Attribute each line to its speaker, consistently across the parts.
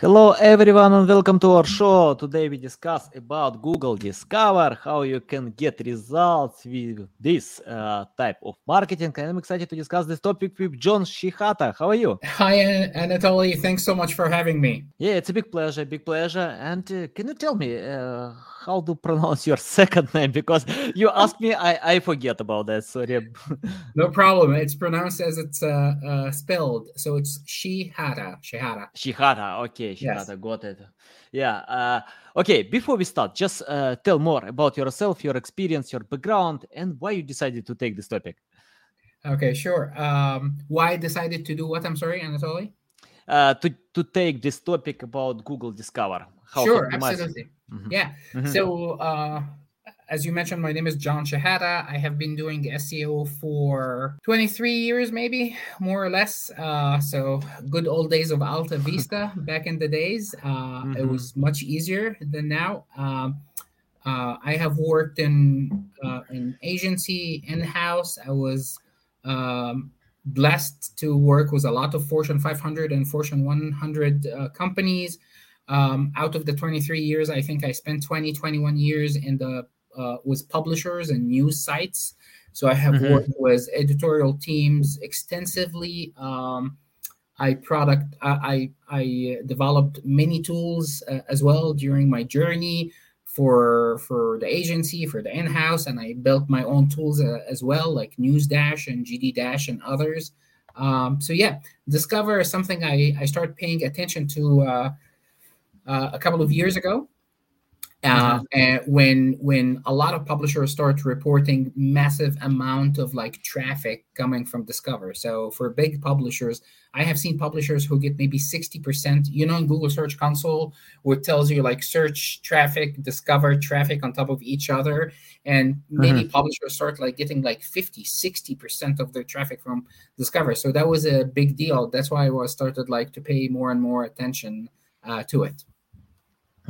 Speaker 1: Hello everyone and welcome to our show. Today we discuss about Google Discover, how you can get results with this uh, type of marketing. And I'm excited to discuss this topic with John Shehata. How are you?
Speaker 2: Hi Anatoly, thanks so much for having me.
Speaker 1: Yeah, it's a big pleasure, big pleasure. And uh, can you tell me uh, how to pronounce your second name? Because you asked me, I, I forget about that. Sorry.
Speaker 2: no problem. It's pronounced as it's uh, uh, spelled. So it's Shehata. Shehata.
Speaker 1: Shehata. Okay. Shehata. yes. got it. Yeah. Uh, okay, before we start, just uh, tell more about yourself, your experience, your background, and why you decided to take this topic.
Speaker 2: Okay, sure. Um, why I decided to do what? I'm sorry, Anatoly?
Speaker 1: Uh, to, to take this topic about Google Discover.
Speaker 2: Sure, absolutely. Mm-hmm. Yeah. Mm-hmm. So, uh, as you mentioned, my name is John Shehata. I have been doing SEO for 23 years, maybe more or less. Uh, so good old days of Alta Vista back in the days. Uh, mm-hmm. It was much easier than now. Um, uh, I have worked in uh, in agency in house. I was um, blessed to work with a lot of Fortune 500 and Fortune 100 uh, companies. Um, out of the 23 years, I think I spent 20, 21 years in the uh, with publishers and news sites. So I have mm-hmm. worked with editorial teams extensively. Um, I product I I developed many tools uh, as well during my journey for for the agency for the in-house and I built my own tools uh, as well like NewzDash and GD Dash and others. Um, so yeah, Discover is something I I start paying attention to uh, a couple of years ago uh, mm-hmm. and when when a lot of publishers start reporting massive amount of like traffic coming from discover. So for big publishers i have seen publishers who get maybe 60% you know in google search console where it tells you like search traffic discover traffic on top of each other and many mm-hmm. publishers start like getting like 50 60% of their traffic from discover. So that was a big deal. That's why i was started like to pay more and more attention uh, to it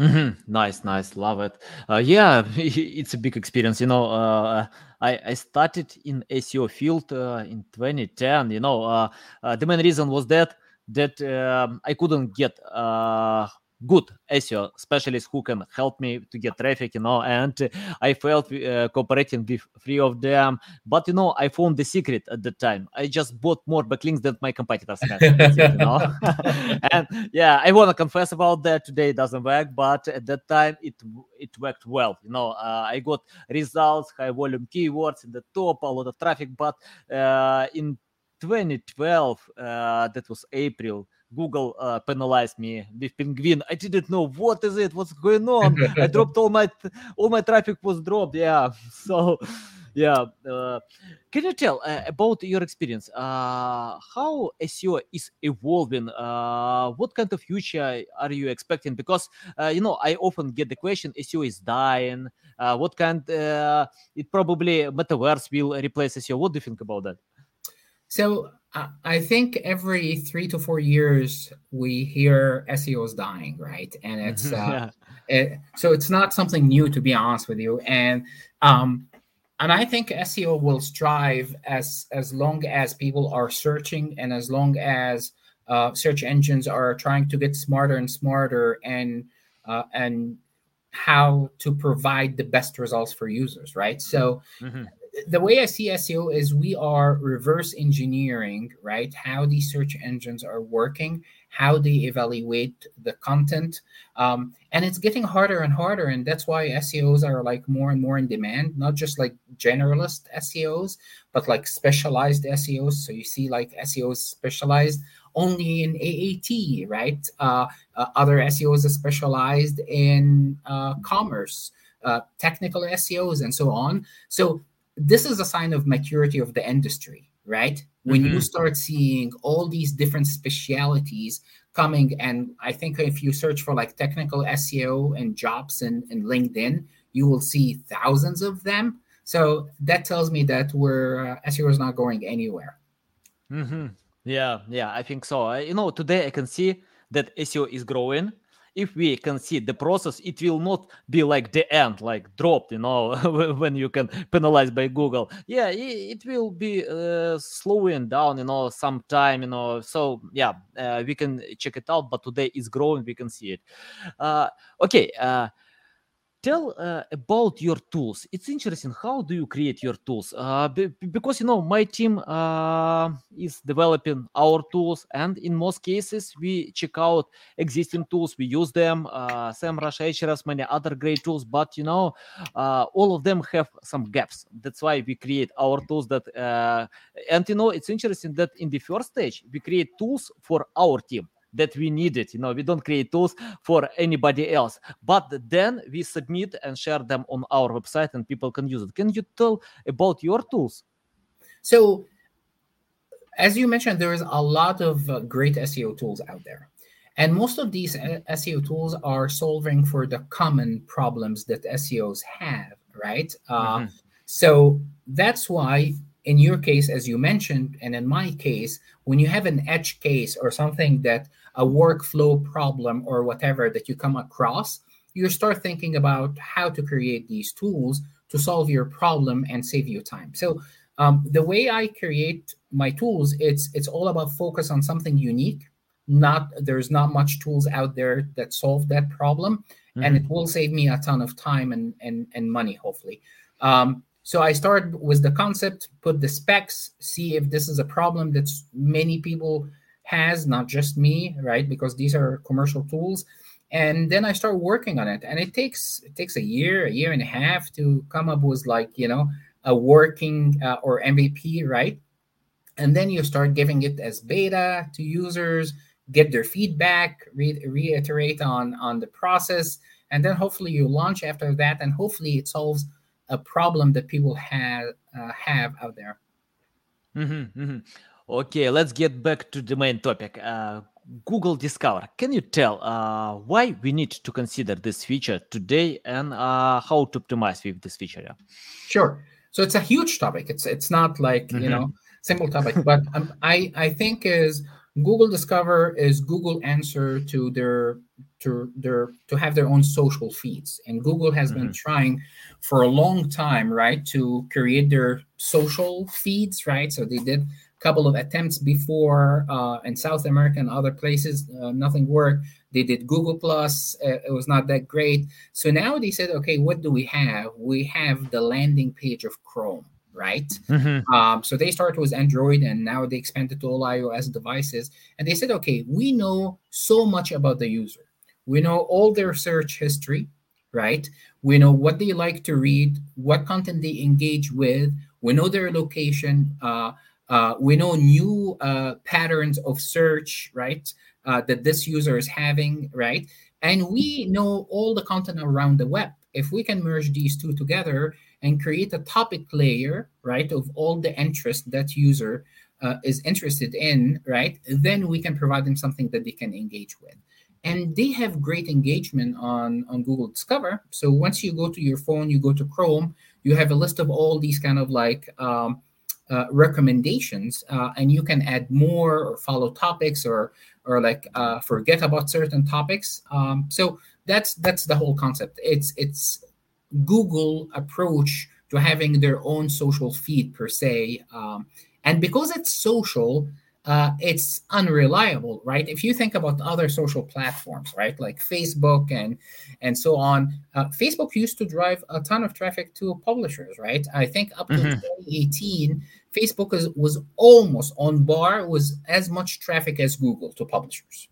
Speaker 1: Mm-hmm. Nice, nice, love it. Uh, yeah, it's a big experience. You know, uh, I I started in SEO field uh, in 2010. You know, uh, uh, the main reason was that that um, I couldn't get uh, good SEO specialist who can help me to get traffic, you know, and I felt uh, cooperating with three of them. But, you know, I found the secret at the time. I just bought more backlinks than my competitors had, you know. and yeah, I want to confess about that. Today it doesn't work, but at that time it it worked well. You know, uh, I got results, high volume keywords in the top, a lot of traffic. But uh, in 2012, uh, that was April, Google uh, penalized me with Penguin. I didn't know what is it, what's going on. I dropped all my all my traffic was dropped. Yeah, so yeah. Uh, can you tell uh, about your experience? Uh, how SEO is evolving? Uh, what kind of future are you expecting? Because uh, you know, I often get the question: SEO is dying. Uh, what kind? Uh, it probably metaverse will replace SEO. What do you think about that?
Speaker 2: So I think every three to four years we hear SEO is dying, right? And it's uh, it, so it's not something new, to be honest with you. And um, and I think SEO will strive as as long as people are searching and as long as uh, search engines are trying to get smarter and smarter and uh, and how to provide the best results for users, right? So. Mm-hmm the way I see SEO is we are reverse engineering, right? How these search engines are working, how they evaluate the content. Um, and it's getting harder and harder. And that's why SEOs are like more and more in demand, not just like generalist SEOs, but like specialized SEOs. So you see like SEOs specialized only in EAT, right? Uh, uh, other SEOs are specialized in uh, commerce. Uh, technical SEOs and so on. So this is a sign of maturity of the industry, right? When mm-hmm. you start seeing all these different specialities coming, and I think if you search for like technical SEO and jobs and, in LinkedIn, you will see thousands of them. So that tells me that we're uh, SEO is not going anywhere.
Speaker 1: Mm-hmm. Yeah, yeah, I think so. You know, today I can see that SEO is growing if we can see the process it will not be like the end like dropped you know when you can penalize by google. Yeah it, will be uh, slowing down you know some time you know. So yeah uh, we can check it out but today is growing we can see it. Uh, okay uh, tell uh, about your tools. It's interesting. How do you create your tools? Uh, because you know my team uh, is developing our tools and in most cases we check out existing tools. We use them uh, semrush Ahrefs, many other great tools but you know uh, all of them have some gaps. That's why we create our tools that uh, and you know it's interesting that in the first stage we create tools for our team that we need it. You know, we don't create tools for anybody else. But then we submit and share them on our website and people can use it. Can you tell about your tools?
Speaker 2: So, as you mentioned, there is a lot of uh, great SEO tools out there. And most of these uh, SEO tools are solving for the common problems that SEOs have, right? Uh, mm-hmm. So that's why in your case, as you mentioned, and in my case, when you have an edge case or something that a workflow problem or whatever that you come across, you start thinking about how to create these tools to solve your problem and save you time. So um, the way I create my tools, it's it's all about focus on something unique. Not there's not much tools out there that solve that problem, mm-hmm. and it will save me a ton of time and and and money, hopefully. Um, so I start with the concept, put the specs, see if this is a problem that many people has, not just me, right? Because these are commercial tools. And then I start working on it. And it takes it takes a year, a year and a half to come up with like, you know, a working uh, or MVP, right? And then you start giving it as beta to users, get their feedback, re- reiterate on on the process, and then hopefully you launch after that, and hopefully it solves a problem that people have uh, have out there.
Speaker 1: Mm-hmm, mm-hmm. Okay, let's get back to the main topic. Uh, Google Discover. Can you tell uh, why we need to consider this feature today and uh, how to optimize with this feature? Yeah?
Speaker 2: Sure. So it's a huge topic. It's it's not like mm-hmm. you know simple topic, but um, I I think is Google Discover is Google answer to their to their to have their own social feeds, and Google has mm-hmm. been trying for a long time, right, to create their social feeds, right. So they did couple of attempts before uh, in South America and other places, uh, nothing worked. They did Google Plus, uh, it was not that great. So now they said, okay, what do we have? We have the landing page of Chrome right? Mm-hmm. Um, so they started with Android and now they expanded to all iOS devices. And they said, okay, we know so much about the user. We know all their search history, right? We know what they like to read, what content they engage with. We know their location. Uh, uh, we know new uh, patterns of search, right? Uh, that this user is having, right? And we know all the content around the web. If we can merge these two together, and create a topic layer, right, of all the interest that user uh, is interested in, right, then we can provide them something that they can engage with. And they have great engagement on, on Google Discover. So once you go to your phone, you go to Chrome, you have a list of all these kind of like um, uh, recommendations, uh, and you can add more or follow topics or or like uh, forget about certain topics. Um, so that's that's the whole concept. It's it's Google approach to having their own social feed per se. Um, and because it's social, uh, it's unreliable, right? If you think about other social platforms, right, like Facebook and and so on, uh, Facebook used to drive a ton of traffic to publishers, right? I think up to mm-hmm. 2018, Facebook is, was almost on bar with as much traffic as Google to publishers.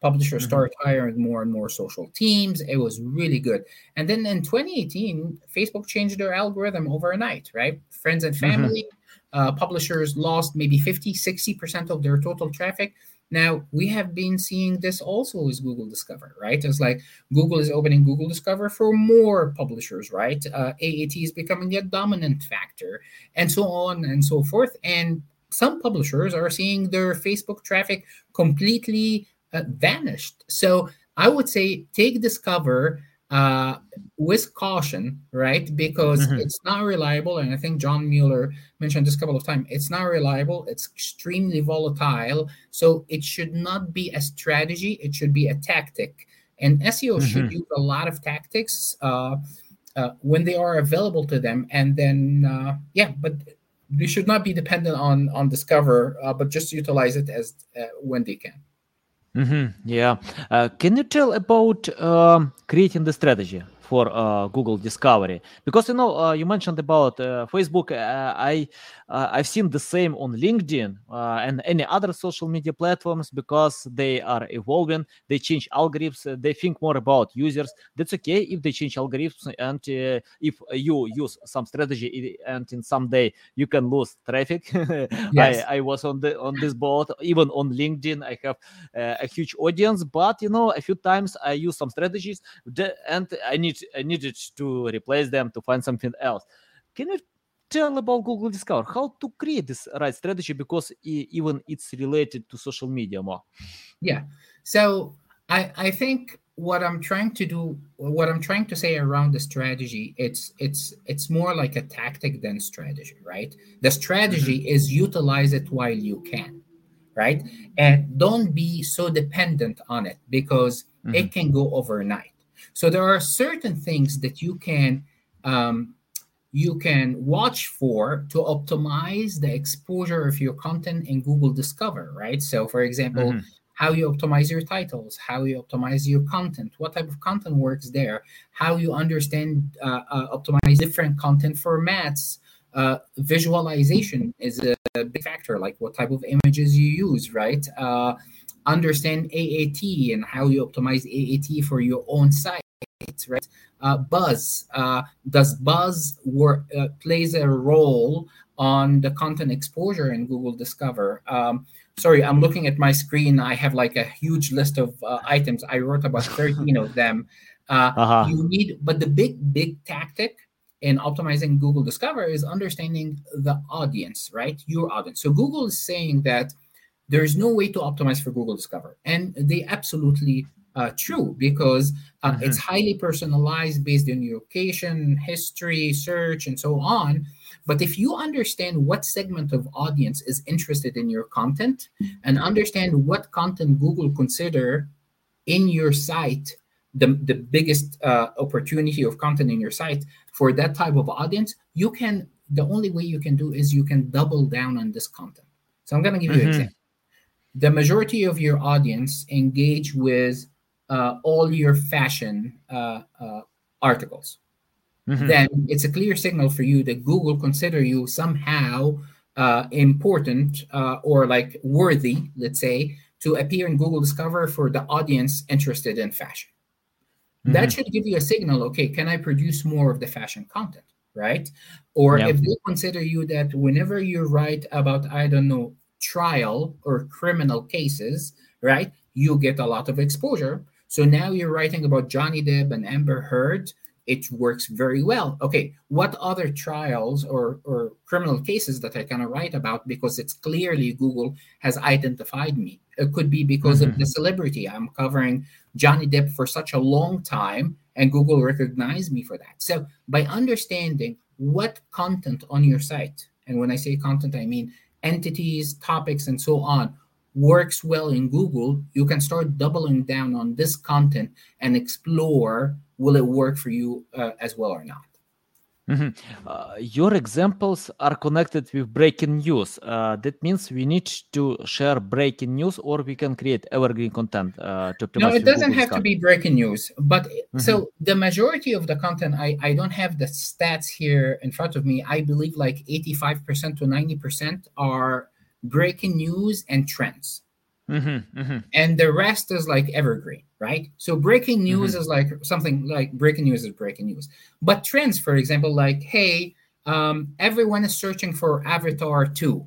Speaker 2: Publishers mm-hmm. started hiring more and more social teams. It was really good. And then in 2018, Facebook changed their algorithm overnight, right? Friends and mm-hmm. family, mm-hmm. uh, publishers lost maybe 50, 60% of their total traffic. Now, we have been seeing this also with Google Discover, right? It's like Google is opening Google Discover for more publishers, right? Uh, EAT is becoming a dominant factor, and so on and so forth. And some publishers are seeing their Facebook traffic completely uh, vanished. So I would say take Discover uh, with caution, right? Because mm-hmm. it's not reliable. And I think John Mueller mentioned this a couple of times. It's not reliable. It's extremely volatile. So it should not be a strategy. It should be a tactic. And SEO mm-hmm. should use a lot of tactics uh, uh, when they are available to them. And then, uh, yeah, but they should not be dependent on on Discover, uh, but just utilize it as uh, when they can.
Speaker 1: Mm-hmm. Yeah. Uh, can you tell about um, creating the strategy? For uh, Google Discovery because you know uh, you mentioned about uh, Facebook. I I've seen the same on LinkedIn and any other social media platforms because they are evolving. They change algorithms. they think more about users. That's okay if they change algorithms and if you use some strategy and in some day you can lose traffic. yes. I, I was on the on this boat. Even on LinkedIn, I have a huge audience, but you know a few times I use some strategies and I need needed to replace them to find something else. Can you tell about Google Discover how to create this right strategy because even it's related to social media more?
Speaker 2: Yeah. So I I think what I'm trying to do, what I'm trying to say around the strategy, it's it's it's more like a tactic than strategy, right? The strategy mm-hmm. is utilize it while you can, right? And don't be so dependent on it because mm-hmm. it can go overnight so there are certain things that you can um, you can watch for to optimize the exposure of your content in Google Discover, right? So, for example, mm-hmm. how you optimize your titles, how you optimize your content, what type of content works there, how you understand uh, uh, optimize different content formats. Uh, visualization is a, a, big factor, like what type of images you use, right? Uh, understand EAT and how you optimize EAT for your own site right? Uh, buzz uh, does buzz work uh, plays a role on the content exposure in Google Discover. Um, sorry, I'm looking at my screen. I have like a huge list of uh, items. I wrote about 13 of them. Uh, uh-huh. You need, but the big big tactic in optimizing Google Discover is understanding the audience, right? Your audience. So Google is saying that there's no way to optimize for Google Discover, and they absolutely uh, true because uh, mm-hmm. it's highly personalized based on your location, history, search, and so on. But if you understand what segment of audience is interested in your content and understand what content Google consider in your site the, the biggest uh, opportunity of content in your site for that type of audience, you can the only way you can do is you can double down on this content. So I'm going to give you mm-hmm. an example. The majority of your audience engage with all your fashion uh, uh, articles, mm-hmm. then it's a clear signal for you that Google consider you somehow uh, important uh, or like worthy, let's say, to appear in Google Discover for the audience interested in fashion. Mm-hmm. That should give you a signal. Okay, can I produce more of the fashion content? Right? Or yep. if they consider you that whenever you write about, I don't know, trial or criminal cases, right, you get a lot of exposure so now you're writing about Johnny Depp and Amber Heard. It works very well. Okay, what other trials or, or criminal cases that I can write about because it's clearly Google has identified me? It could be because mm-hmm. of the celebrity. I'm covering Johnny Depp for such a long time, and Google recognized me for that. So by understanding what content on your site, and when I say content, I mean entities, topics, and so on, works well in Google, you can start doubling down on this content and explore will it work for you uh, as well or not.
Speaker 1: Mm-hmm. Uh, your examples are connected with breaking news. Uh, that means we need to share breaking news, or we can create evergreen content uh, to
Speaker 2: No, it doesn't have to be breaking news. But mm-hmm. so the majority of the content, I, I don't have the stats here in front of me. I believe like 85% to 90% are breaking news and trends. Mm-hmm, mm-hmm. And the rest is like evergreen, right? So breaking news mm-hmm. is like something like breaking news is breaking news. But trends, for example, like, hey, um, everyone is searching for Avatar 2,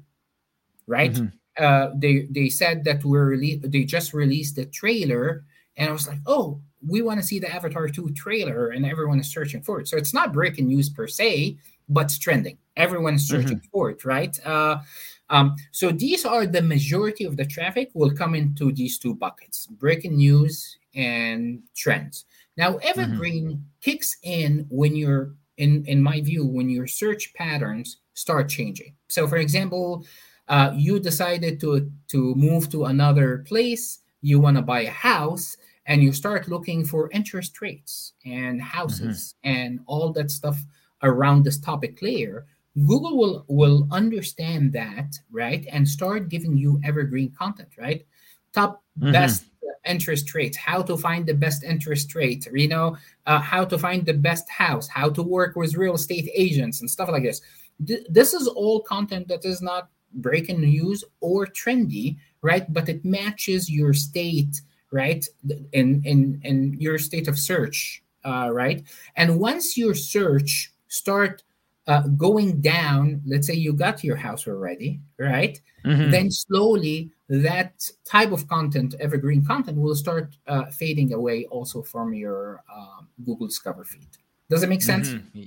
Speaker 2: right? Mm-hmm. Uh, they they said that we're rele- they just released the trailer, and I was like, oh, we want to see the Avatar 2 trailer, and everyone is searching for it. So it's not breaking news per se, but it's trending. Everyone is searching mm-hmm. for it, right? Uh, um, so these are the majority of the traffic will come into these two buckets: breaking news and trends. Now, evergreen mm-hmm. kicks in when you're in in my view when your search patterns start changing. So, for example, uh, you decided to to move to another place. You want to buy a house, and you start looking for interest rates and houses mm-hmm. and all that stuff around this topic layer, Google will will understand that, right, and start giving you evergreen content, right? Top mm-hmm. best interest rates, how to find the best interest rate, you know, uh, how to find the best house, how to work with real estate agents and stuff like this. Th- this is all content that is not breaking news or trendy, right? But it matches your state, right? In in in your state of search, uh, right? And once your search start uh, going down, let's say you got your house already, right? Mm-hmm. Then slowly that type of content, evergreen content, will start uh, fading away also from your um, Google Discover feed. Does it make sense? Mm-hmm.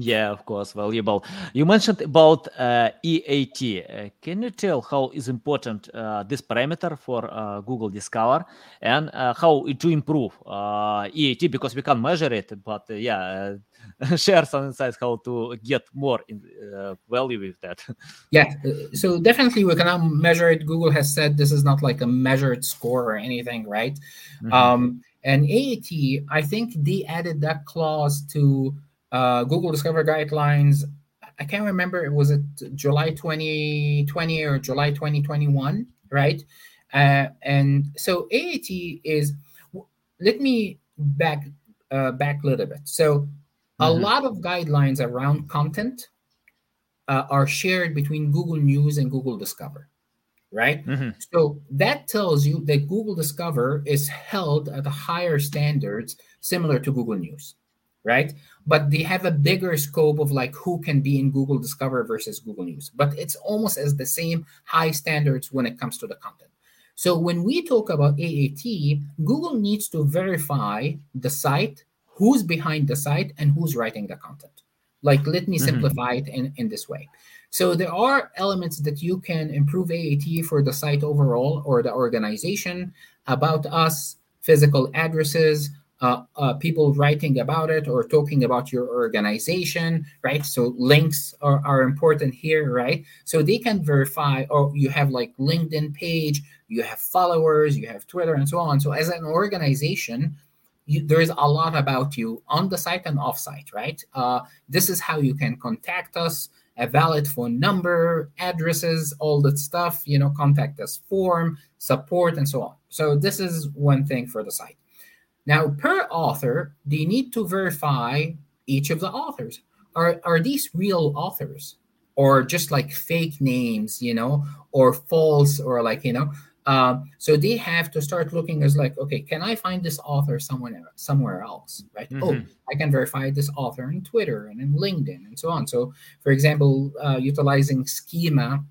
Speaker 1: Yeah, of course, valuable. You mentioned about uh, EAT. Uh, can you tell how is important uh, this parameter for uh, Google Discover and uh, how to improve uh, EAT because we can measure it, but yeah, share some insights how to get more in, value with that.
Speaker 2: Yeah, so definitely we cannot measure it. Google has said this is not like a measured score or anything, right? Mm-hmm. Um, and EAT, I think they added that clause to uh, Google Discover guidelines. I can't remember. It was it July 2020 or July 2021, right? Uh, and so EAT is. Let me back uh, back a little bit. So, mm-hmm. a lot of guidelines around content uh, are shared between Google News and Google Discover, right? Mm-hmm. So that tells you that Google Discover is held at a higher standards similar to Google News right? But they have a bigger scope of like who can be in Google Discover versus Google News. But it's almost as the same high standards when it comes to the content. So when we talk about EAT, Google needs to verify the site, who's behind the site, and who's writing the content. Like, let me mm-hmm. simplify it in, in this way. So there are elements that you can improve EAT for the site overall or the organization, about us, physical addresses, uh, uh, people writing about it or talking about your organization, right? So links are, are important here, right? So they can verify, or you have like LinkedIn page, you have followers, you have Twitter, and so on. So as an organization, you, there's a lot about you on the site and off site, right? Uh, this is how you can contact us a valid phone number, addresses, all that stuff, you know, contact us form, support, and so on. So this is one thing for the site. Now, per author, they need to verify each of the authors. Are, are these real authors? Or just like fake names, you know, or false, or like, you know, uh, so they have to start looking as like, okay, can I find this author somewhere somewhere else, right? Oh, mm-hmm. Oh, I can verify this author in Twitter and in LinkedIn and so on. So, for example, uh, utilizing schema,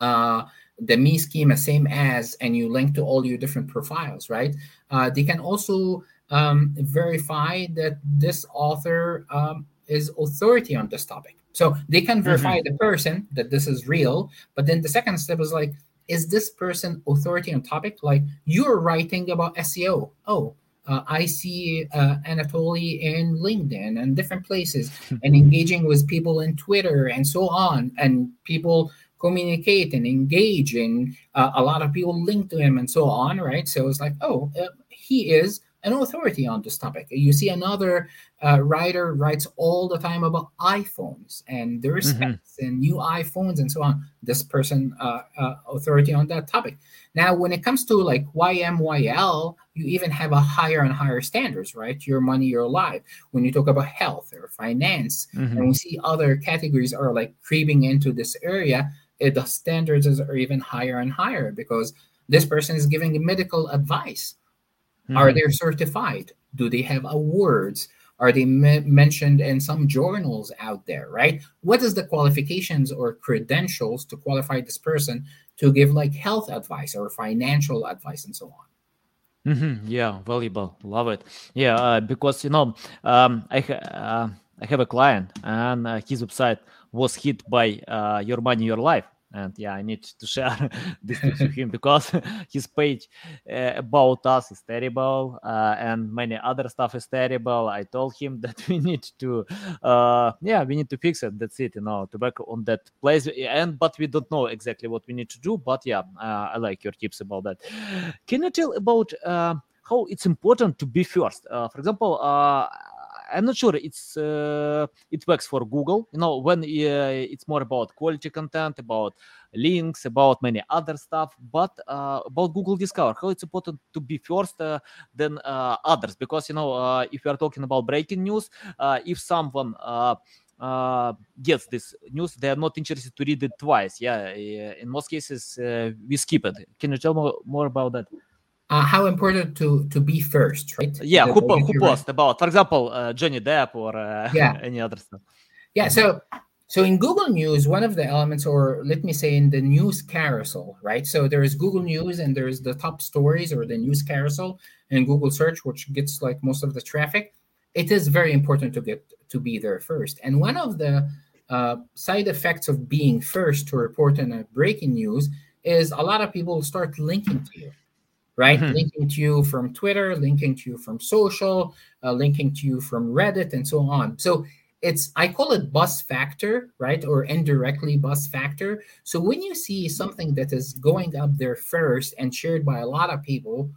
Speaker 2: uh, the me schema same as and you link to all your different profiles right uh, they can also um, verify that this author um, is authority on this topic so they can verify mm-hmm. the person that this is real but then the second step is like is this person authority on topic like you're writing about seo oh uh, I see uh, Anatoly in LinkedIn and different places and engaging with people in Twitter and so on. And people communicate and engage and uh, a lot of people link to him and so on right? So it's like oh uh, he is an authority on this topic. You see another uh, writer writes all the time about iphones and their mm-hmm. specs and new iphones and so on. This person uh, uh, authority on that topic. Now when it comes to like ymyl you even have a higher and higher standards right? Your money your life. When you talk about health or finance mm-hmm. and we see other categories are like creeping into this area it, the standards are even higher and higher because this person is giving medical advice. Mm-hmm. Are they certified? Do they have awards? Are they me- mentioned in some journals out there, right? What is the qualifications or credentials to qualify this person to give like health advice or financial advice and so on?
Speaker 1: Mm-hmm. Yeah, valuable. Love it. Yeah, uh, because you know, um, I ha- uh, I have a client and uh, his website was hit by uh, Your Money, Your Life and yeah i need to share this to him because his page uh, about us is terrible uh, and many other stuff is terrible. I told him that we need to uh, yeah we need to fix it. That's it you know to work on that place. And but we don't know exactly what we need to do but yeah uh, i like your tips about that. Can you tell about uh, how it's important to be first. Uh, for example, I'm not sure it's uh, it works for Google. You know, when uh, it's more about quality content, about links, about many other stuff, but uh, about Google Discover, how it's important to be first uh, than others. Because you know, if we are talking about breaking news, if someone uh, gets this news, they are not interested to read it twice. Yeah, in most cases, uh, we skip it. Can you tell more, more about that?
Speaker 2: Uh, how important to to be first, right?
Speaker 1: Yeah, who, who post about, for example, uh, Johnny Depp or uh, yeah. any other stuff.
Speaker 2: Yeah, so so in Google News, one of the elements, or let me say in the news carousel, right? So there is Google News and there's the top stories or the news carousel and Google search, which gets like most of the traffic. It is very important to get to be there first. And one of the uh, side effects of being first to report on a breaking news is a lot of people start linking to you, right? Mm-hmm. Linking to you from Twitter, linking to you from social, uh, linking to you from Reddit, and so on. So it's I call it buzz factor, right, or indirectly buzz factor. So when you see something that is going up there first and shared by a lot of people,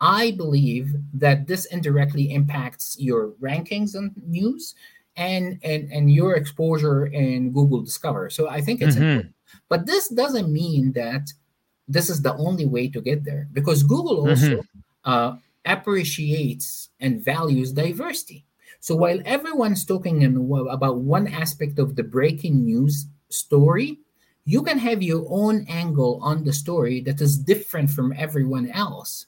Speaker 2: I believe that this indirectly impacts your rankings and news and and and your exposure in Google Discover. So I think it's mm-hmm. important. But this doesn't mean that this is the only way to get there because Google mm-hmm. also mm-hmm. uh, appreciates and values diversity. So while everyone's talking in, about one aspect of the breaking news story, you can have your own angle on the story that is different from everyone else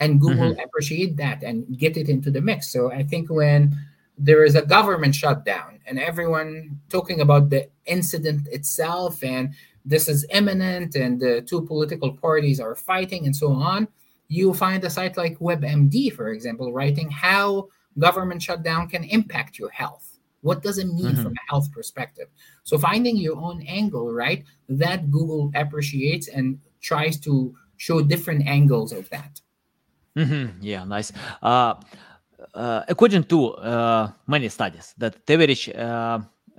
Speaker 2: and google mm-hmm. appreciate that and get it into the mix so i think when there is a government shutdown and everyone talking about the incident itself and this is imminent and the two political parties are fighting and so on you find a site like webmd for example writing how government shutdown can impact your health what does it mean mm-hmm. from a health perspective so finding your own angle right that google appreciates and tries to show different angles of that
Speaker 1: Mm-hmm. Yeah, nice. Uh, uh, according to uh, many studies, that average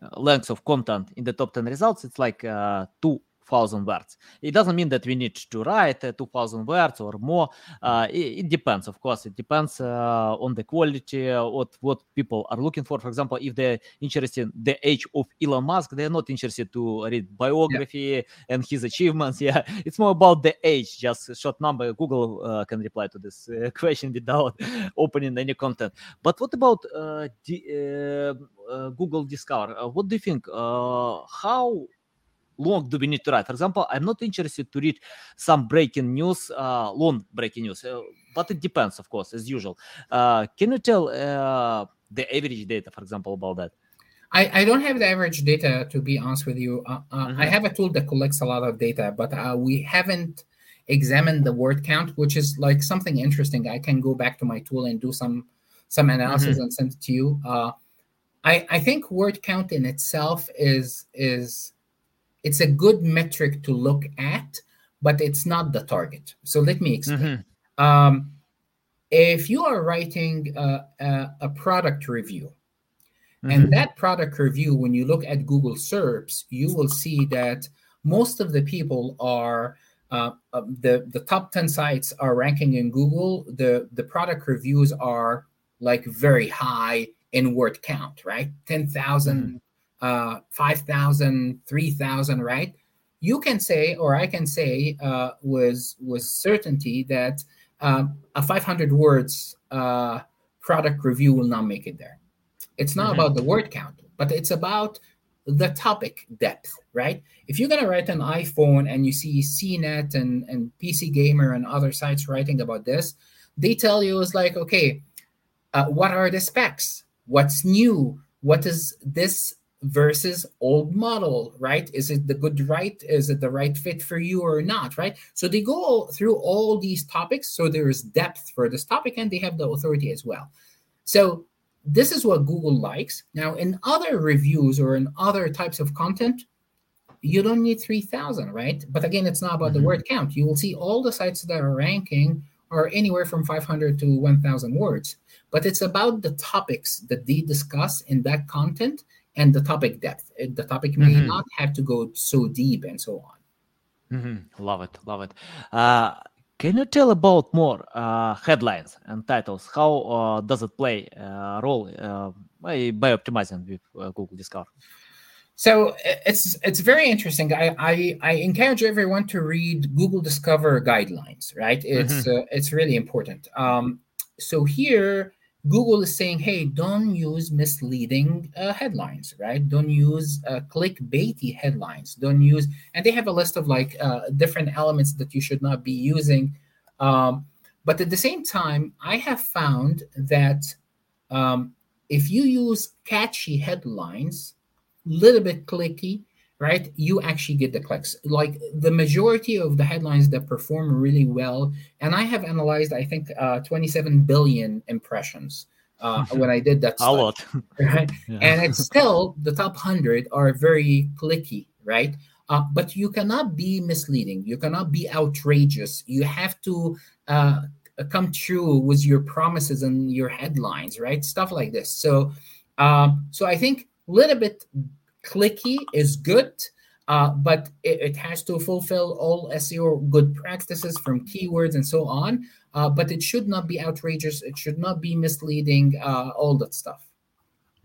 Speaker 1: uh, length of content in the top 10 results, it's like uh, two thousand words. It doesn't mean that we need to write uh, two thousand words or more. Uh, it, it, depends, of course. It depends uh, on the quality, uh, what what people are looking for. For example, if they're interested in the age of Elon Musk, they're not interested to read biography yeah. and his achievements. Yeah, it's more about the age, just short number. Google uh, can reply to this uh, question without opening any content. But what about the, Google Discover? what do you think? how long do we need to write? For example, I'm not interested to read some breaking news, uh, long breaking news, uh, but it depends, of course, as usual. Uh, can you tell uh, the average data, for example, about that?
Speaker 2: I, I don't have the average data to be honest with you. Uh, uh, mm-hmm. I have a tool that collects a lot of data, but we haven't examined the word count, which is like something interesting. I can go back to my tool and do some some analysis mm-hmm. and send it to you. I, I think word count in itself is is it's a good metric to look at, but it's not the target. So let me explain. Mm-hmm. Um, if you are writing a, a, a product review, mm-hmm. and that product review, when you look at Google SERPs, you will see that most of the people are uh, uh, the the top 10 sites are ranking in google the the product reviews are like very high in word count right 10000 mm-hmm uh, 5,000, 3,000, right? You can say, or I can say uh, with, with certainty that um, a 500 words uh, product review will not make it there. It's not mm-hmm. about the word count, but it's about the topic depth, right? If you're going to write an iPhone and you see CNET and, and PC Gamer and other sites writing about this, they tell you it's like, okay, uh, what are the specs? What's new? What is this versus old model, right? Is it the good right? Is it the right fit for you or not, right? So they go through all these topics. So there is depth for this topic and they have the authority as well. So this is what Google likes. Now, in other reviews or in other types of content, you don't need 3,000, right? But again, it's not about mm-hmm. the word count. You will see all the sites that are ranking are anywhere from 500 to 1,000 words. But it's about the topics that they discuss in that content and the topic depth. The topic may mm-hmm. not have to go so deep and so on.
Speaker 1: Mm-hmm. Love it, love it. Uh, can you tell about more uh, headlines and titles? How uh, does it play a role uh, by, by optimizing with uh, Google Discover?
Speaker 2: So it's it's very interesting. I, I, I encourage everyone to read Google Discover guidelines. Right, it's mm-hmm. uh, it's really important. Um, so here Google is saying, hey, don't use misleading uh, headlines, right? Don't use uh, clickbaity headlines. Don't use, and they have a list of like uh, different elements that you should not be using. Um, but at the same time, I have found that um, if you use catchy headlines, a little bit clicky, right? You actually get the clicks. Like the majority of the headlines that perform really well and i have analyzed i think uh, 27 billion impressions uh, when i did that
Speaker 1: a lot.
Speaker 2: right? Yeah. and it's still the top 100 are very clicky right? Uh, but you cannot be misleading. You cannot be outrageous. You have to uh, come true with your promises and your headlines right? Stuff like this. So um, so i think a little bit clicky is good, uh, but it, it, has to fulfill all SEO good practices from keywords and so on. Uh, but it should not be outrageous. It should not be misleading. Uh, all that stuff.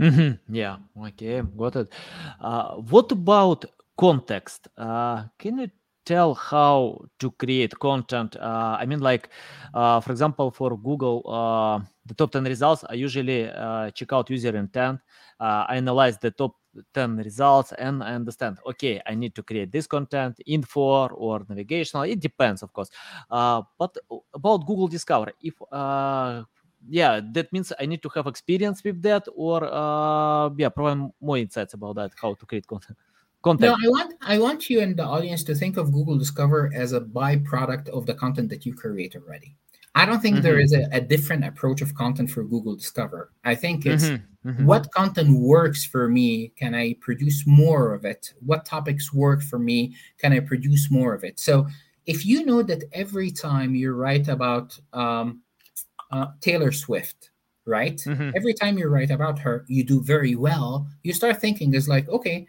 Speaker 1: Mm-hmm. Yeah. Okay. Got it. Uh, what about context? Uh, can you tell how to create content? Uh, I mean, like, for example, for Google, the top 10 results, I usually check out user intent. I analyze the top 10 results and I understand, okay, I need to create this content, info or navigational. It depends, of course. Uh, but about Google Discover, if uh, yeah, that means I need to have experience with that, or uh, yeah, provide more insights about that, how to create content. Content.
Speaker 2: No, I want I want you and the audience to think of Google Discover as a byproduct of the content that you create already. I don't think mm-hmm. there is a, a, different approach of content for Google Discover. I think it's mm-hmm. Mm-hmm. what content works for me. Can I produce more of it? What topics work for me? Can I produce more of it? So if you know that every time you write about um, uh, Taylor Swift, right? Mm-hmm. Every time you write about her, you do very well. You start thinking is like, okay,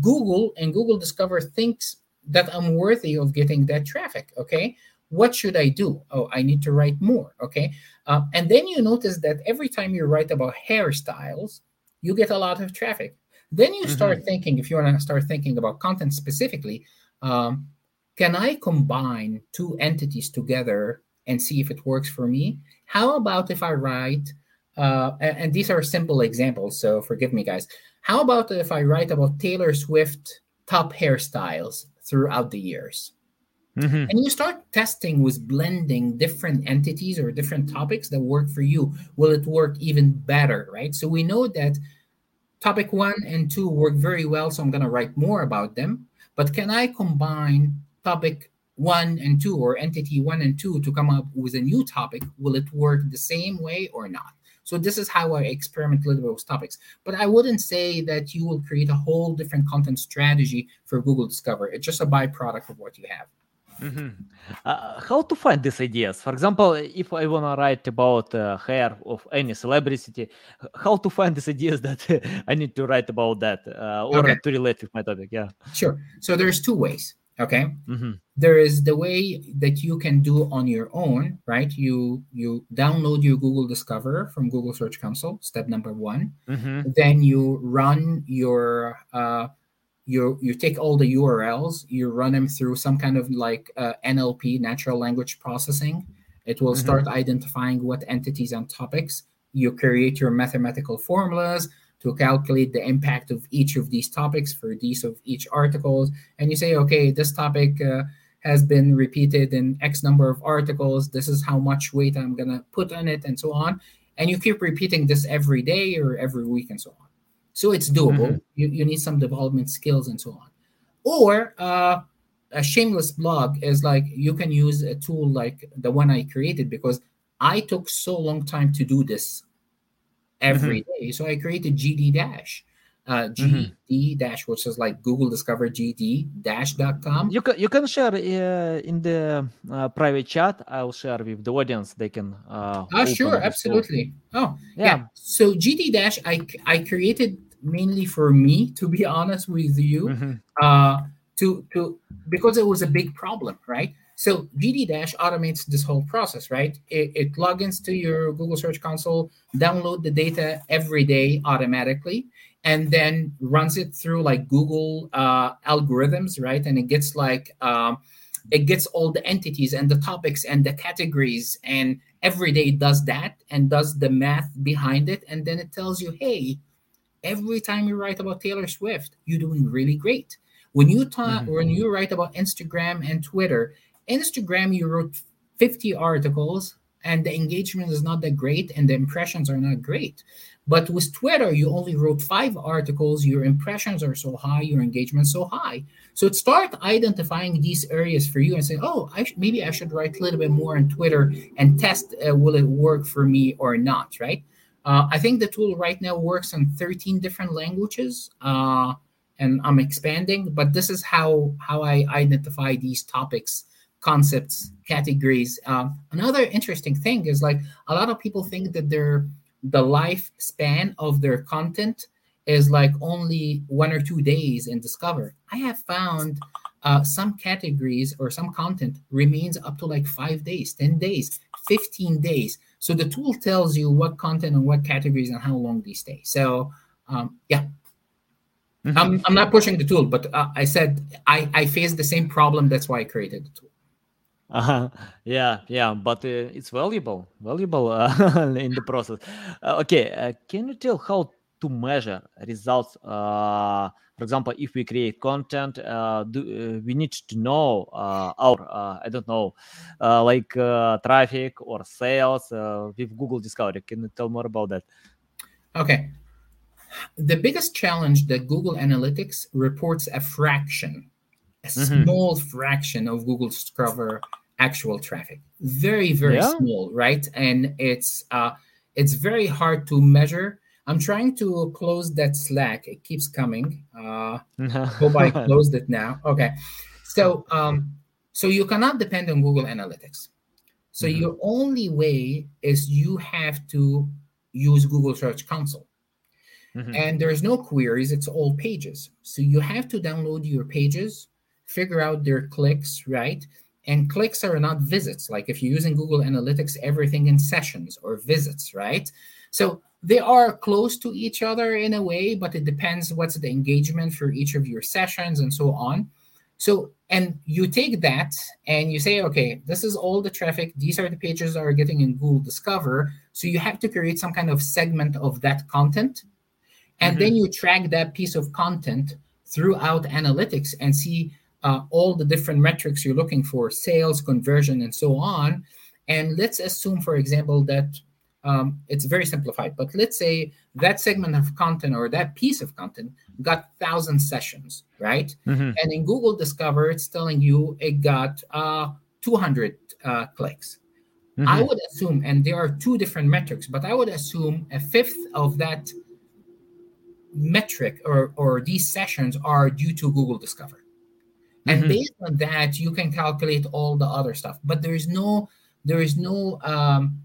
Speaker 2: Google and Google Discover thinks that I'm worthy of getting that traffic. Okay what should I do? Oh, I need to write more. Okay. Uh, and then you notice that every time you write about hairstyles, you get a lot of traffic. Then you start mm-hmm. thinking, if you want to start thinking about content specifically, um, can I combine two entities together and see if it works for me? How about if I write, uh, and, and these are simple examples, so forgive me, guys. How about if I write about Taylor Swift top hairstyles throughout the years? Mm-hmm. And you start testing with blending different entities or different topics that work for you. Will it work even better, right? So we know that topic one and two work very well, so I'm going to write more about them. But can I combine topic one and two or entity one and two to come up with a new topic? Will it work the same way or not? So this is how I experiment a little bit with topics. But I wouldn't say that you will create a whole different content strategy for Google Discover. It's just a byproduct of what you have.
Speaker 1: Mm-hmm. Uh, how to find these ideas? For example, if I want to write about uh, hair of any celebrity, how to find these ideas that I need to write about that uh, or okay. to relate with my topic? Yeah.
Speaker 2: Sure. So there's two ways. Okay. Mm-hmm. There is the way that you can do on your own, right? You you download your Google Discover from Google Search Console. Step number one. Mm-hmm. Then you run your uh, you you take all the URLs, you run them through some kind of like uh, NLP, natural language processing. It will mm-hmm. start identifying what entities and topics. You create your mathematical formulas to calculate the impact of each of these topics for these of each articles, and you say, okay, this topic uh, has been repeated in X number of articles. This is how much weight I'm gonna put on it, and so on. And you keep repeating this every day or every week, and so on. So it's doable. Mm-hmm. You, you need some development skills and so on. Or uh, a shameless blog is like you can use a tool like the one I created because I took so long time to do this every mm-hmm. day. So I created GD Dash. Uh, GD mm-hmm. dash, which is like Google Discover GD dash.com.
Speaker 1: You can you can share uh, in the uh, private chat. I'll share with the audience. They can. Uh,
Speaker 2: oh, sure, absolutely. Oh, yeah. yeah. So GD dash, I I created mainly for me, to be honest with you, mm-hmm. uh, to to because it was a big problem, right? So GD Dash automates this whole process, right? It, it logins to your Google Search Console, download the data every day automatically, and then runs it through like Google uh, algorithms, right? And it gets like um, it gets all the entities and the topics and the categories, and every day it does that and does the math behind it, and then it tells you, hey, every time you write about Taylor Swift, you're doing really great. When you talk, mm-hmm. when you write about Instagram and Twitter, Instagram, you wrote 50 articles and the engagement is not that great and the impressions are not great. But with Twitter, you only wrote five articles, your impressions are so high, your engagement so high. So start identifying these areas for you and say, oh, I sh- maybe I should write a little bit more on Twitter and test uh, will it work for me or not, right? Uh, I think the tool right now works in 13 different languages, uh, and I'm expanding. But this is how how I identify these topics concepts, categories. Um, another interesting thing is like a lot of people think that their the lifespan of their content is like only one or two days in Discover. I have found uh, some categories or some content remains up to like five days, 10 days, 15 days. So the tool tells you what content and what categories and how long they stay. So um, yeah, mm-hmm. I'm, I'm not pushing the tool, but uh, I said I, I faced the same problem. That's why I created the tool.
Speaker 1: Uh-huh. Yeah, yeah, but uh, it's valuable, valuable uh, in the process. Uh, okay, uh, can you tell how to measure results? Uh, for example, if we create content, uh, do uh, we need to know uh, our uh, I don't know, uh, like uh, traffic or sales uh, with Google Discovery? Can you tell more about that?
Speaker 2: Okay. The biggest challenge that Google Analytics reports a fraction, a
Speaker 1: Mhm.
Speaker 2: small fraction of Google Discover actual traffic. Very, very
Speaker 1: Yeah.
Speaker 2: small, right? And it's uh it's very hard to measure. I'm trying to close that Slack. It keeps coming. Uh hope I closed it now. Okay. So um so you cannot depend on Google Analytics. So
Speaker 1: Mhm.
Speaker 2: your only way is you have to use Google Search Console
Speaker 1: Mhm.
Speaker 2: and there's no queries it's all pages so you have to download your pages figure out their clicks right and clicks are not visits. Like if you're using google analytics everything in sessions or visits right? So they are close to each other in a way but it depends what's the engagement for each of your sessions and so on. So and you take that and you say okay this is all the traffic. These are the pages that are getting in google discover. So you have to create some kind of segment of that content. And mm-hmm. then you track that piece of content throughout analytics and see uh, all the different metrics you're looking for sales conversion and so on and let's assume for example that um, it's very simplified but let's say that segment of content or that piece of content got 1000 sessions right
Speaker 1: Mhm.
Speaker 2: and in google discover it's telling you it got uh, 200 uh, clicks I
Speaker 1: Mhm.
Speaker 2: would assume, and there are two different metrics, but I would assume a fifth of that metric or, or these sessions are due to Google Discover. And
Speaker 1: Mhm.
Speaker 2: based on that, you can calculate all the other stuff. But there is no there is no um,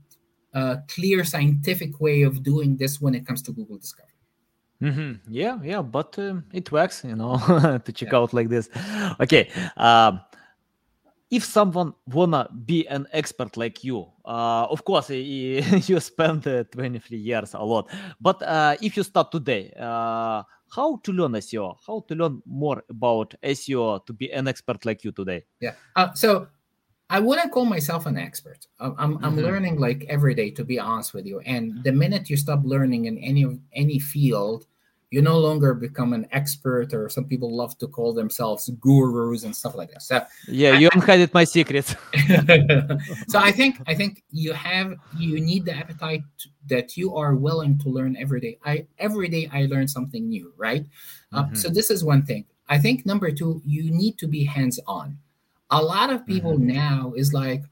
Speaker 2: uh, clear scientific way of doing this when it comes to Google Discover.
Speaker 1: Mhm. Yeah, yeah, but um, it works, you know, to check out like this. Okay, um, if someone wanna be an expert like you, uh, of course, you spent uh, 23 years a lot. But uh, if you start today, uh, how to learn SEO? How to learn more about SEO to be an expert like you today?
Speaker 2: Yeah. Uh, so I wouldn't call myself an expert. I'm, I'm, I'm
Speaker 1: Mhm.
Speaker 2: learning like every day, to be honest with you. And the minute you stop learning in any of any field, you no longer become an expert, or some people love to call themselves gurus and stuff like that. So,
Speaker 1: Yeah, you I- unhided my secrets.
Speaker 2: so I think I think you have you need the appetite that you are willing to learn every day. I every day I learn something new, right? Uh,
Speaker 1: Mhm.
Speaker 2: so this is one thing. I think number two, you need to be hands on. A lot of people now is like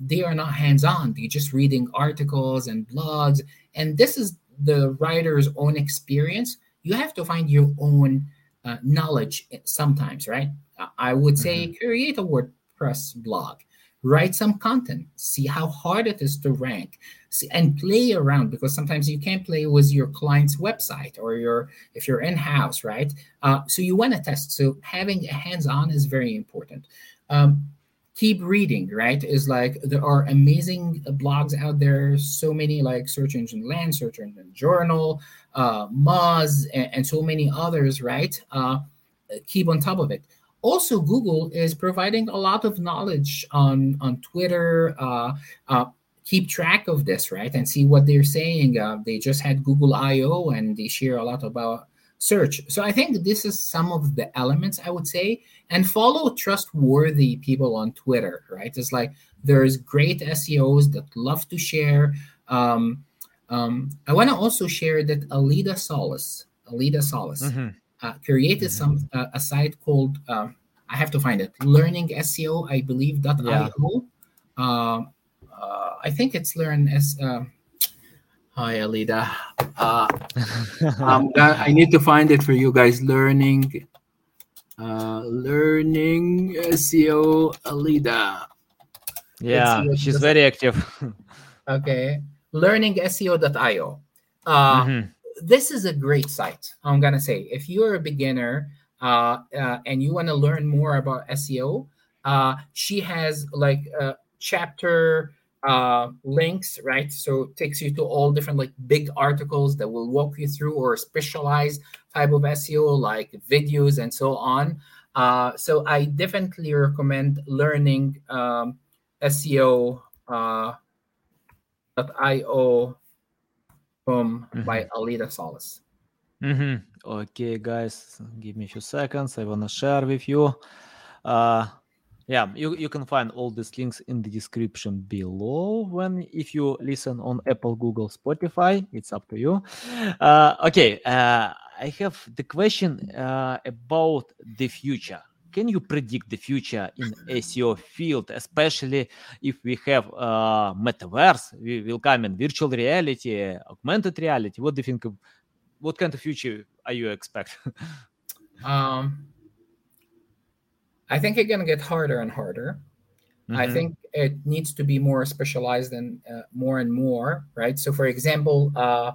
Speaker 2: they are not hands on. They're just reading articles and blogs, and this is the writer's own experience. You have to find your own uh, knowledge sometimes, right? I- would say create a WordPress blog, write some content, see how hard it is to rank, see, and play around because sometimes you can't play with your client's website or your if you're in house, right? Uh, so you want to test. So having a hands on is very important. Um, keep reading right? Is like there are amazing blogs out there so many like search engine land search engine journal uh moz and, and so many others right? Uh keep on top of it. Also google is providing a lot of knowledge on on twitter uh, uh keep track of this right? And see what they're saying. Uh, they just had google io and they share a lot about search. So I think this is some of the elements I would say. And follow trustworthy people on Twitter, right? It's like there's great SEOs that love to share. Um, um, I want to also share that Aleyda Solis, Aleyda Solis, mm-hmm. uh, created mm-hmm. some uh, a site called uh, I have to find it, Learning SEO, I believe. .io. Yeah. Uh, uh, I think it's learn as uh, Hi, Aleyda. Uh, I need to find it for you guys. Learning, uh, learning SEO, Aleyda.
Speaker 1: Yeah, SEO she's very active.
Speaker 2: okay, learning SEO.io. Uh, mm-hmm. This is a great site. I'm gonna say if you're a beginner uh, uh, and you want to learn more about SEO, uh, she has like a chapter uh, links, right? So it takes you to all different like big articles that will walk you through or specialized type of SEO like videos and so on. Uh, so I definitely recommend learning um, SEO uh, .io from mm-hmm. by Aleyda Solis.
Speaker 1: Mm-hmm. Okay, guys, give me a few seconds. I wanna share with you. Uh, yeah you, you can find all these links in the description below when if you listen on apple google spotify it's up to you uh, okay uh, i have the question uh, about the future can you predict the future in SEO field, especially if we have uh, metaverse, we will come in virtual reality, augmented reality? What do you think? Of, what kind of future are you expect?
Speaker 2: um, I think it's going to get harder and harder. Mm-hmm. I think it needs to be more specialized and uh, more and more, right? So, for example, uh,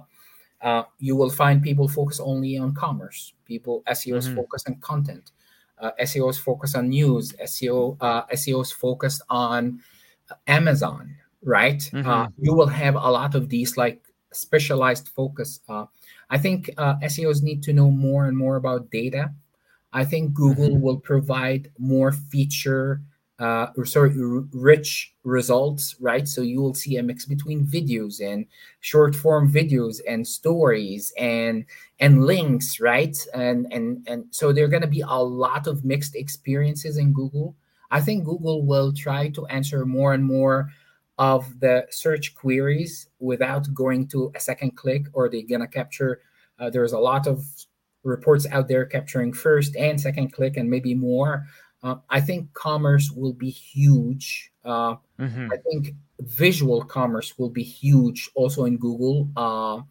Speaker 2: uh, you will find people focus only on commerce. People SEOs mm-hmm. focus on content. Uh, SEOs focus on news. SEO uh, SEOs focused on Amazon, right? Mm-hmm. Uh, you will have a lot of these like specialized focus. I think SEOs need to know more and more about data I think Google mm-hmm. will provide more feature, uh, or sorry, r- rich results, right? So you will see a mix between videos and short form videos and stories and and links, right? And and and so there are going to be a lot of mixed experiences in Google. I think Google will try to answer more and more of the search queries without going to a second click, or they're gonna capture. Uh, there's a lot of reports out there capturing first and second click and maybe more. Uh, I think commerce will be huge. Uh, mm-hmm. I think visual commerce will be huge also in Google. Uh,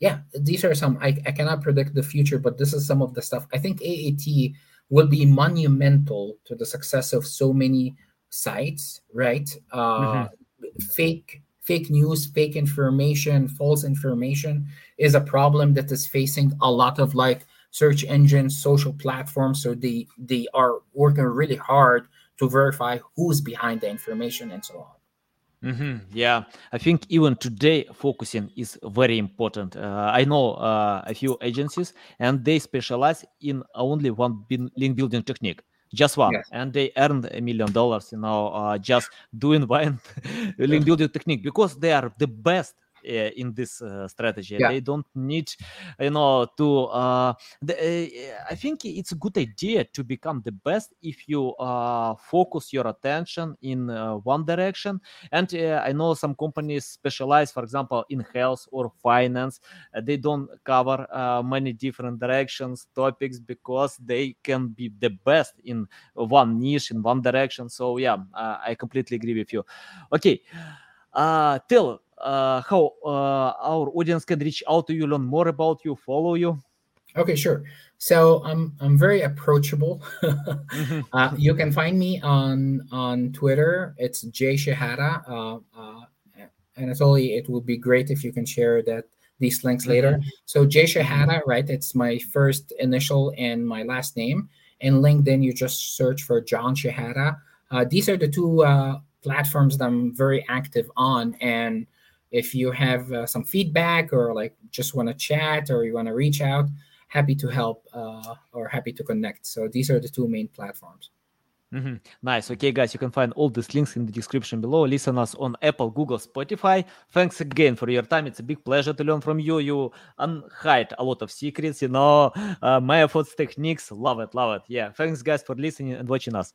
Speaker 2: yeah, these are some. I, I cannot predict the future, but this is some of the stuff. I think EAT will be monumental to the success of so many sites, right? Uh, mm-hmm. Fake fake news, fake information, false information is a problem that is facing a lot of like search engines, social platforms. So they they are working really hard to verify who's behind the information and so on.
Speaker 1: Mm-hmm. Yeah, I think even today focusing is very important. Uh, I know uh, a few agencies and they specialize in only one link building technique just one yes. and they earned a million dollars you know uh, just doing one link building technique because they are the best in this uh, strategy. Yeah. they don't need you know to uh, the, i think it's a good idea to become the best if you focus your attention in one direction. And i know some companies specialize for example in health or finance. They don't cover many different directions topics because they can be the best in one niche in one direction. So yeah i completely agree with you. Okay uh tell uh, how uh, our audience can reach out to you, learn more about you, follow you?
Speaker 2: Okay, sure. So I'm I'm very approachable. mm-hmm. uh, you can find me on on Twitter. It's Jay Shehata. Uh, uh, and it's only it would be great if you can share that these links mm-hmm. later. So Jay Shehata, right? It's my first initial and my last name. In LinkedIn, you just search for John Shehata. uh, these are the two uh, platforms that I'm very active on. And if you have uh, some feedback or like just want to chat or you want to reach out, happy to help uh, or happy to connect. So these are the two main platforms.
Speaker 1: Mm-hmm. Nice. Okay, guys, you can find all these links in the description below. Listen us on Apple, Google, Spotify. Thanks again for your time. It's a big pleasure to learn from you. You unhide a lot of secrets, you know, uh, methods, techniques. Love it, love it. Yeah. Thanks, guys, for listening and watching us.